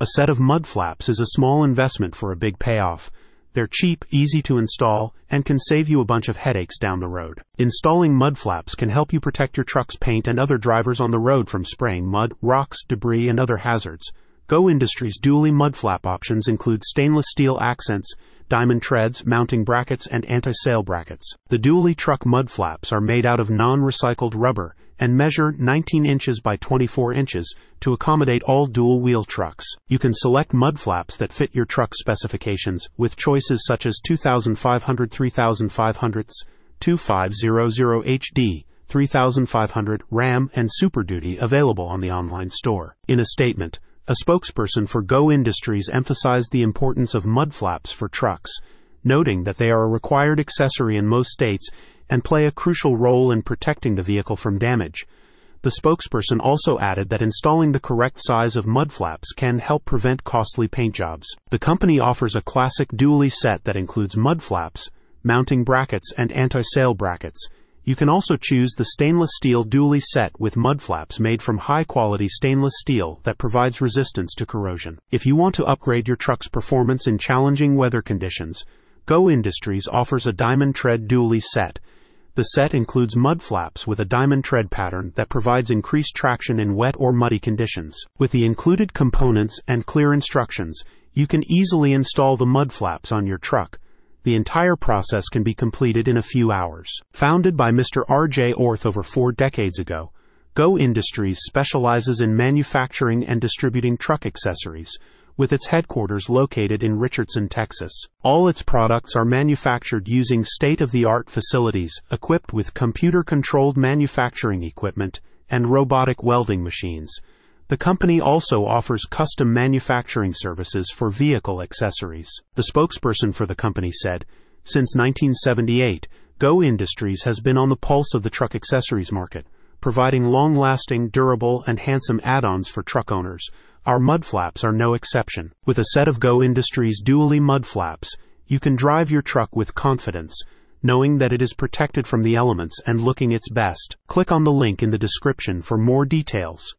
A set of mud flaps is a small investment for a big payoff. They're cheap, easy to install, and can save you a bunch of headaches down the road. Installing mud flaps can help you protect your truck's paint and other drivers on the road from spraying mud, rocks, debris, and other hazards. Go Industries dually mud flap options include stainless steel accents, diamond treads, mounting brackets, and anti-sail brackets. The dually truck mud flaps are made out of non-recycled rubber and measure 19 inches by 24 inches to accommodate all dual wheel trucks. You can select mud flaps that fit your truck specifications with choices such as 2500 3500 2500 HD 3500 Ram and Super Duty available on the online store. In a statement, a spokesperson for Go Industries emphasized the importance of mud flaps for trucks, noting that they are a required accessory in most states and play a crucial role in protecting the vehicle from damage. The spokesperson also added that installing the correct size of mud flaps can help prevent costly paint jobs. The company offers a classic dually set that includes mud flaps, mounting brackets, and anti-sail brackets. You can also choose the stainless steel dually set with mud flaps made from high quality stainless steel that provides resistance to corrosion. If you want to upgrade your truck's performance in challenging weather conditions, Go Industries offers a diamond tread dually set the set includes mud flaps with a diamond tread pattern that provides increased traction in wet or muddy conditions. With the included components and clear instructions, you can easily install the mud flaps on your truck. The entire process can be completed in a few hours. Founded by Mr. R.J. Orth over four decades ago, Go Industries specializes in manufacturing and distributing truck accessories with its headquarters located in Richardson, Texas. All its products are manufactured using state of the art facilities equipped with computer controlled manufacturing equipment and robotic welding machines. The company also offers custom manufacturing services for vehicle accessories. The spokesperson for the company said, Since 1978, Go Industries has been on the pulse of the truck accessories market, providing long lasting, durable, and handsome add ons for truck owners our mud flaps are no exception. With a set of Go Industries dually mud flaps, you can drive your truck with confidence, knowing that it is protected from the elements and looking its best. Click on the link in the description for more details.